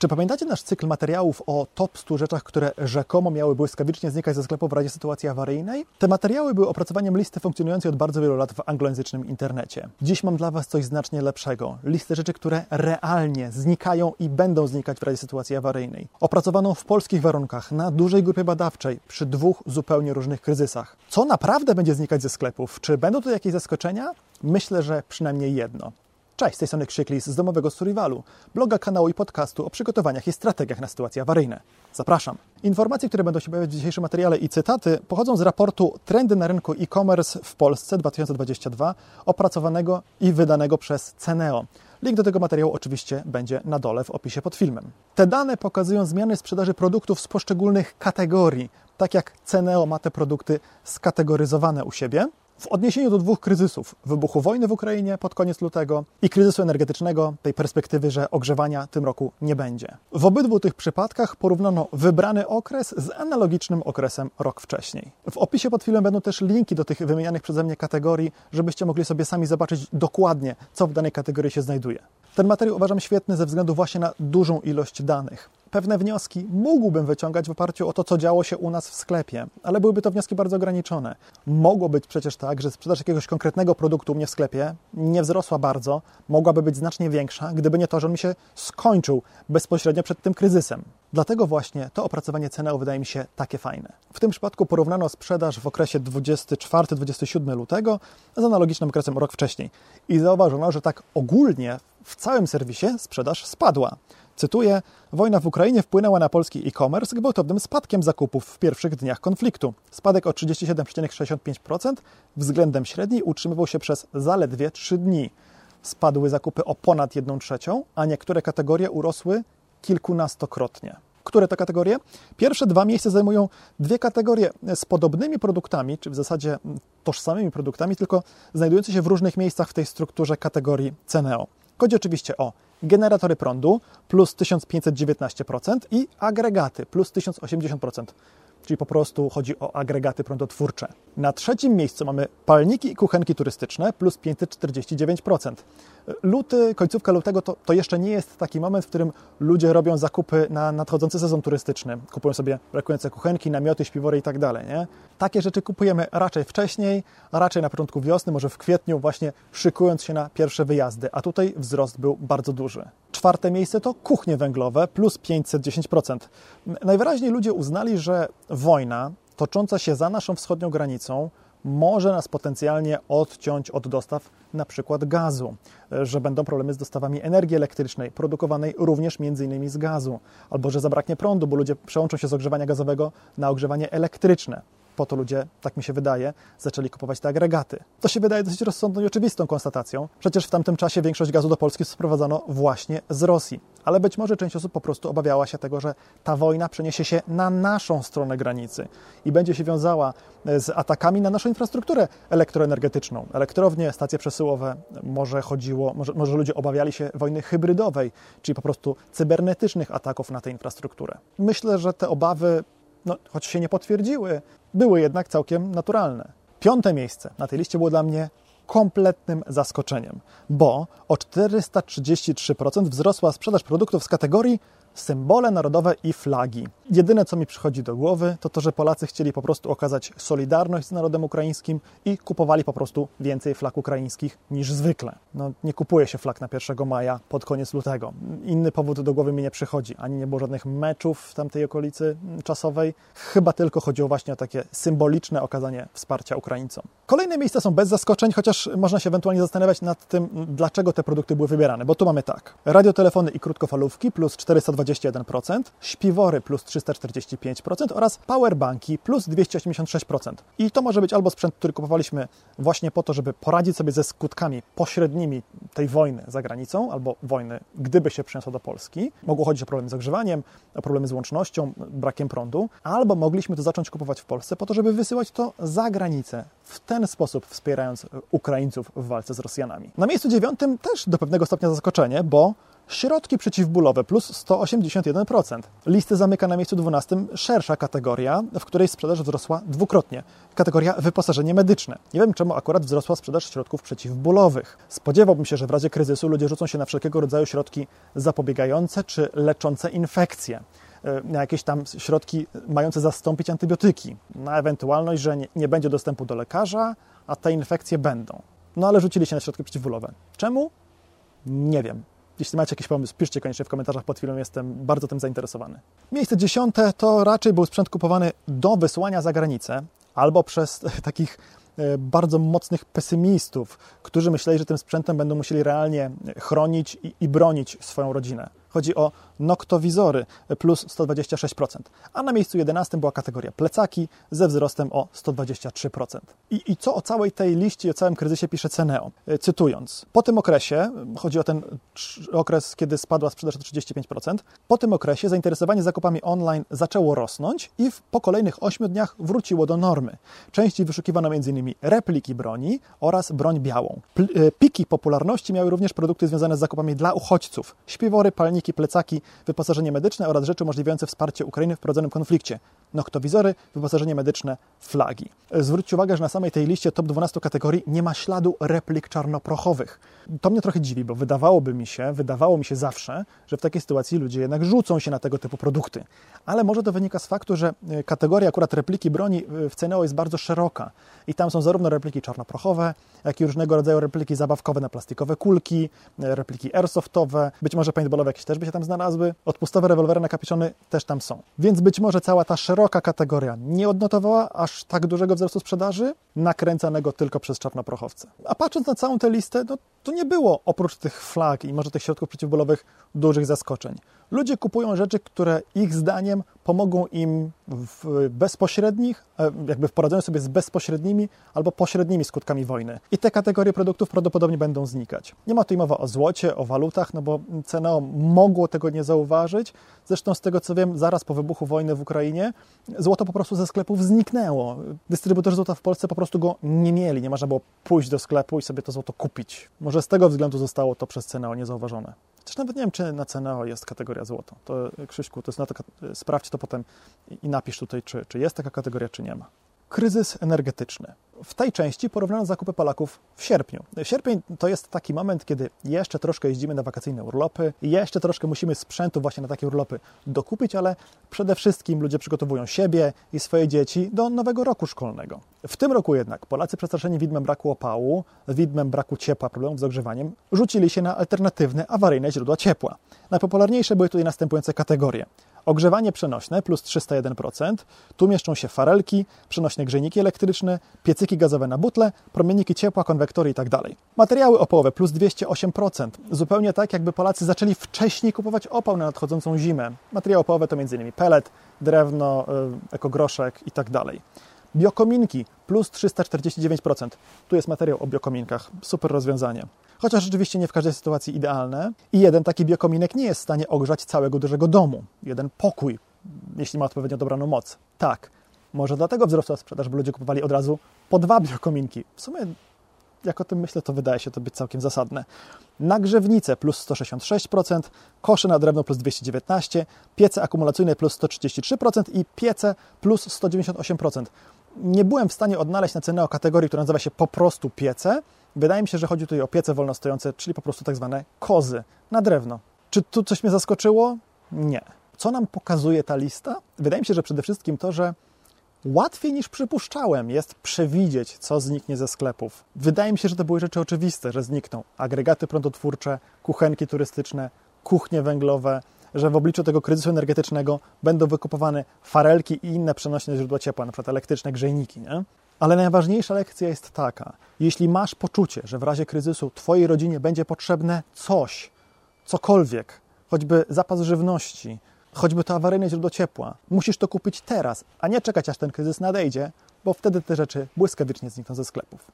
Czy pamiętacie nasz cykl materiałów o top 100 rzeczach, które rzekomo miały błyskawicznie znikać ze sklepu w razie sytuacji awaryjnej? Te materiały były opracowaniem listy funkcjonującej od bardzo wielu lat w anglojęzycznym internecie. Dziś mam dla Was coś znacznie lepszego. Listę rzeczy, które realnie znikają i będą znikać w razie sytuacji awaryjnej. Opracowaną w polskich warunkach, na dużej grupie badawczej, przy dwóch zupełnie różnych kryzysach. Co naprawdę będzie znikać ze sklepów? Czy będą to jakieś zaskoczenia? Myślę, że przynajmniej jedno. Cześć, z tej strony Krzyklis z domowego Survivalu, bloga, kanału i podcastu o przygotowaniach i strategiach na sytuacje awaryjne. Zapraszam. Informacje, które będą się pojawiać w dzisiejszym materiale i cytaty pochodzą z raportu Trendy na rynku e-commerce w Polsce 2022, opracowanego i wydanego przez Ceneo. Link do tego materiału oczywiście będzie na dole w opisie pod filmem. Te dane pokazują zmiany sprzedaży produktów z poszczególnych kategorii, tak jak Ceneo ma te produkty skategoryzowane u siebie. W odniesieniu do dwóch kryzysów, wybuchu wojny w Ukrainie pod koniec lutego i kryzysu energetycznego, tej perspektywy, że ogrzewania tym roku nie będzie. W obydwu tych przypadkach porównano wybrany okres z analogicznym okresem rok wcześniej. W opisie pod filmem będą też linki do tych wymienianych przeze mnie kategorii, żebyście mogli sobie sami zobaczyć dokładnie, co w danej kategorii się znajduje. Ten materiał uważam świetny ze względu właśnie na dużą ilość danych pewne wnioski mógłbym wyciągać w oparciu o to, co działo się u nas w sklepie, ale byłyby to wnioski bardzo ograniczone. Mogło być przecież tak, że sprzedaż jakiegoś konkretnego produktu u mnie w sklepie nie wzrosła bardzo, mogłaby być znacznie większa, gdyby nie to, że on mi się skończył bezpośrednio przed tym kryzysem. Dlatego właśnie to opracowanie ceny wydaje mi się takie fajne. W tym przypadku porównano sprzedaż w okresie 24-27 lutego z analogicznym okresem rok wcześniej i zauważono, że tak ogólnie w całym serwisie sprzedaż spadła. Cytuję: Wojna w Ukrainie wpłynęła na polski e-commerce gwałtownym spadkiem zakupów w pierwszych dniach konfliktu. Spadek o 37,65% względem średniej utrzymywał się przez zaledwie 3 dni. Spadły zakupy o ponad 1 trzecią, a niektóre kategorie urosły kilkunastokrotnie. Które to kategorie? Pierwsze dwa miejsca zajmują dwie kategorie z podobnymi produktami, czy w zasadzie tożsamymi produktami, tylko znajdujące się w różnych miejscach w tej strukturze kategorii Ceneo. Chodzi oczywiście o generatory prądu plus 1519% i agregaty plus 1080%. Czyli po prostu chodzi o agregaty prądotwórcze. Na trzecim miejscu mamy palniki i kuchenki turystyczne plus 549%. Luty, końcówka lutego to, to jeszcze nie jest taki moment, w którym ludzie robią zakupy na nadchodzący sezon turystyczny. Kupują sobie brakujące kuchenki, namioty, śpiwory i tak dalej. Nie? Takie rzeczy kupujemy raczej wcześniej, raczej na początku wiosny, może w kwietniu, właśnie szykując się na pierwsze wyjazdy. A tutaj wzrost był bardzo duży. Czwarte miejsce to kuchnie węglowe plus 510%. Najwyraźniej ludzie uznali, że wojna tocząca się za naszą wschodnią granicą może nas potencjalnie odciąć od dostaw na przykład gazu, że będą problemy z dostawami energii elektrycznej, produkowanej również między innymi z gazu, albo że zabraknie prądu, bo ludzie przełączą się z ogrzewania gazowego na ogrzewanie elektryczne po to ludzie, tak mi się wydaje, zaczęli kupować te agregaty. To się wydaje dosyć rozsądną i oczywistą konstatacją. Przecież w tamtym czasie większość gazu do Polski sprowadzano właśnie z Rosji. Ale być może część osób po prostu obawiała się tego, że ta wojna przeniesie się na naszą stronę granicy i będzie się wiązała e, z atakami na naszą infrastrukturę elektroenergetyczną. Elektrownie, stacje przesyłowe, może chodziło, może, może ludzie obawiali się wojny hybrydowej, czyli po prostu cybernetycznych ataków na tę infrastrukturę. Myślę, że te obawy no, choć się nie potwierdziły, były jednak całkiem naturalne. Piąte miejsce na tej liście było dla mnie kompletnym zaskoczeniem, bo o 433% wzrosła sprzedaż produktów z kategorii symbole narodowe i flagi. Jedyne, co mi przychodzi do głowy, to to, że Polacy chcieli po prostu okazać solidarność z narodem ukraińskim i kupowali po prostu więcej flag ukraińskich niż zwykle. No, nie kupuje się flag na 1 maja pod koniec lutego. Inny powód do głowy mi nie przychodzi. Ani nie było żadnych meczów w tamtej okolicy czasowej. Chyba tylko chodziło właśnie o takie symboliczne okazanie wsparcia Ukraińcom. Kolejne miejsca są bez zaskoczeń, chociaż można się ewentualnie zastanawiać nad tym, dlaczego te produkty były wybierane. Bo tu mamy tak. Radiotelefony i krótkofalówki plus 420 21%, śpiwory plus 345% oraz powerbanki plus 286%. I to może być albo sprzęt, który kupowaliśmy właśnie po to, żeby poradzić sobie ze skutkami pośrednimi tej wojny za granicą, albo wojny, gdyby się przeniosła do Polski. Mogło chodzić o problemy z ogrzewaniem, o problemy z łącznością, brakiem prądu, albo mogliśmy to zacząć kupować w Polsce po to, żeby wysyłać to za granicę, w ten sposób wspierając Ukraińców w walce z Rosjanami. Na miejscu dziewiątym też do pewnego stopnia zaskoczenie, bo Środki przeciwbólowe plus 181%. Listy zamyka na miejscu 12 szersza kategoria, w której sprzedaż wzrosła dwukrotnie. Kategoria wyposażenie medyczne. Nie wiem czemu akurat wzrosła sprzedaż środków przeciwbólowych. Spodziewałbym się, że w razie kryzysu ludzie rzucą się na wszelkiego rodzaju środki zapobiegające czy leczące infekcje e, na jakieś tam środki mające zastąpić antybiotyki, na ewentualność, że nie, nie będzie dostępu do lekarza, a te infekcje będą. No ale rzucili się na środki przeciwbólowe. Czemu? Nie wiem. Jeśli macie jakiś pomysł, piszcie koniecznie w komentarzach pod filmem, jestem bardzo tym zainteresowany. Miejsce dziesiąte to raczej był sprzęt kupowany do wysłania za granicę albo przez takich e, bardzo mocnych pesymistów, którzy myśleli, że tym sprzętem będą musieli realnie chronić i, i bronić swoją rodzinę. Chodzi o noktowizory plus 126%, a na miejscu 11 była kategoria plecaki ze wzrostem o 123%. I, I, co o całej tej liście o całym kryzysie pisze Ceneo? E, cytując, po tym okresie, chodzi o ten okres, kiedy spadła sprzedaż o 35%, po tym okresie zainteresowanie zakupami online zaczęło rosnąć i w, po kolejnych 8 dniach wróciło do normy. Częściej wyszukiwano m.in. repliki broni oraz broń białą. P e, piki popularności miały również produkty związane z zakupami dla uchodźców, śpiwory, palniki, plecaki, wyposażenie medyczne oraz rzeczy umożliwiające wsparcie Ukrainy w prowadzonym konflikcie. Noktowizory, wyposażenie medyczne, flagi. Zwróćcie uwagę, że na samej tej liście top 12 kategorii nie ma śladu replik czarnoprochowych. To mnie trochę dziwi, bo wydawałoby mi się, wydawało mi się zawsze, że w takiej sytuacji ludzie jednak rzucą się na tego typu produkty. Ale może to wynika z faktu, że e, kategoria akurat repliki broni e, w CNO jest bardzo szeroka i tam są zarówno repliki czarnoprochowe, jak i różnego rodzaju repliki zabawkowe na plastikowe kulki, e, repliki airsoftowe, być może paintballowe jakieś też by się tam znalazły, odpustowe rewolwery na też tam są. Więc być może cała ta szeroka kategoria nie odnotowała aż tak dużego wzrostu sprzedaży, nakręcanego tylko przez czarnoprochowce. A patrząc na całą tę listę, no, to nie było oprócz tych flag i może tych środków przeciwbólowych dużych zaskoczeń. Ludzie kupują rzeczy, które ich zdaniem pomogą im w bezpośrednich, e, jakby w poradzeniu sobie z bezpośrednimi albo pośrednimi skutkami wojny. I te kategorie produktów prawdopodobnie będą znikać. Nie ma tutaj mowa o złocie, o walutach, no bo CNO mogło tego nie zauważyć. Zresztą z tego co wiem, zaraz po wybuchu wojny w Ukrainie złoto po prostu ze sklepów zniknęło. Dystrybutorzy złota w Polsce po prostu go nie mieli. Nie można było pójść do sklepu i sobie to złoto kupić. Może z tego względu zostało to przez CNO niezauważone. Też nawet nie wiem, czy na CNO jest kategoria złoto. To Krzyśku, to jest na to, sprawdź to potem i napisz tutaj, czy, czy jest taka kategoria, czy nie ma. Kryzys energetyczny. W tej części porównano zakupy Polaków w sierpniu. Sierpień to jest taki moment, kiedy jeszcze troszkę jeździmy na wakacyjne urlopy, jeszcze troszkę musimy sprzętu właśnie na takie urlopy dokupić, ale przede wszystkim ludzie przygotowują siebie i swoje dzieci do nowego roku szkolnego. W tym roku jednak Polacy przestraszeni widmem braku opału, widmem braku ciepła, problemów z ogrzewaniem, rzucili się na alternatywne, awaryjne źródła ciepła. Najpopularniejsze były tutaj następujące kategorie. Ogrzewanie przenośne plus 301%. Tu mieszczą się farelki, przenośne grzejniki elektryczne, piecyki gazowe na butle, promienniki ciepła, konwektory itd. Tak Materiały opałowe plus 208%. Zupełnie tak, jakby Polacy zaczęli wcześniej kupować opał na nadchodzącą zimę. Materiały opałowe to m.in. pelet, drewno, y, ekogroszek itd. Biokominki plus 349%. Tu jest materiał o biokominkach. Super rozwiązanie. Chociaż rzeczywiście nie w każdej sytuacji idealne. I jeden taki biokominek nie jest w stanie ogrzać całego dużego domu. Jeden pokój, jeśli ma odpowiednio dobraną moc. Tak, może dlatego wzrosła sprzedaż, bo ludzie kupowali od razu po dwa biokominki. W sumie, jak o tym myślę, to wydaje się to być całkiem zasadne. Nagrzewnice plus 166%, kosze na drewno plus 219%, piece akumulacyjne plus 133% i piece plus 198% nie byłem w stanie odnaleźć na cenę o kategorii, która nazywa się po prostu piece. Wydaje mi się, że chodzi tutaj o piece wolnostojące, czyli po prostu tak zwane kozy na drewno. Czy tu coś mnie zaskoczyło? Nie. Co nam pokazuje ta lista? Wydaje mi się, że przede wszystkim to, że łatwiej niż przypuszczałem jest przewidzieć, co zniknie ze sklepów. Wydaje mi się, że to były rzeczy oczywiste, że znikną agregaty prądotwórcze, kuchenki turystyczne, kuchnie węglowe, że w obliczu tego kryzysu energetycznego będą wykupowane farelki i inne przenośne źródła ciepła, przykład elektryczne grzejniki. Nie? Ale najważniejsza lekcja jest taka: jeśli masz poczucie, że w razie kryzysu Twojej rodzinie będzie potrzebne coś, cokolwiek, choćby zapas żywności, choćby to awaryjne źródło ciepła, musisz to kupić teraz, a nie czekać aż ten kryzys nadejdzie, bo wtedy te rzeczy błyskawicznie znikną ze sklepów.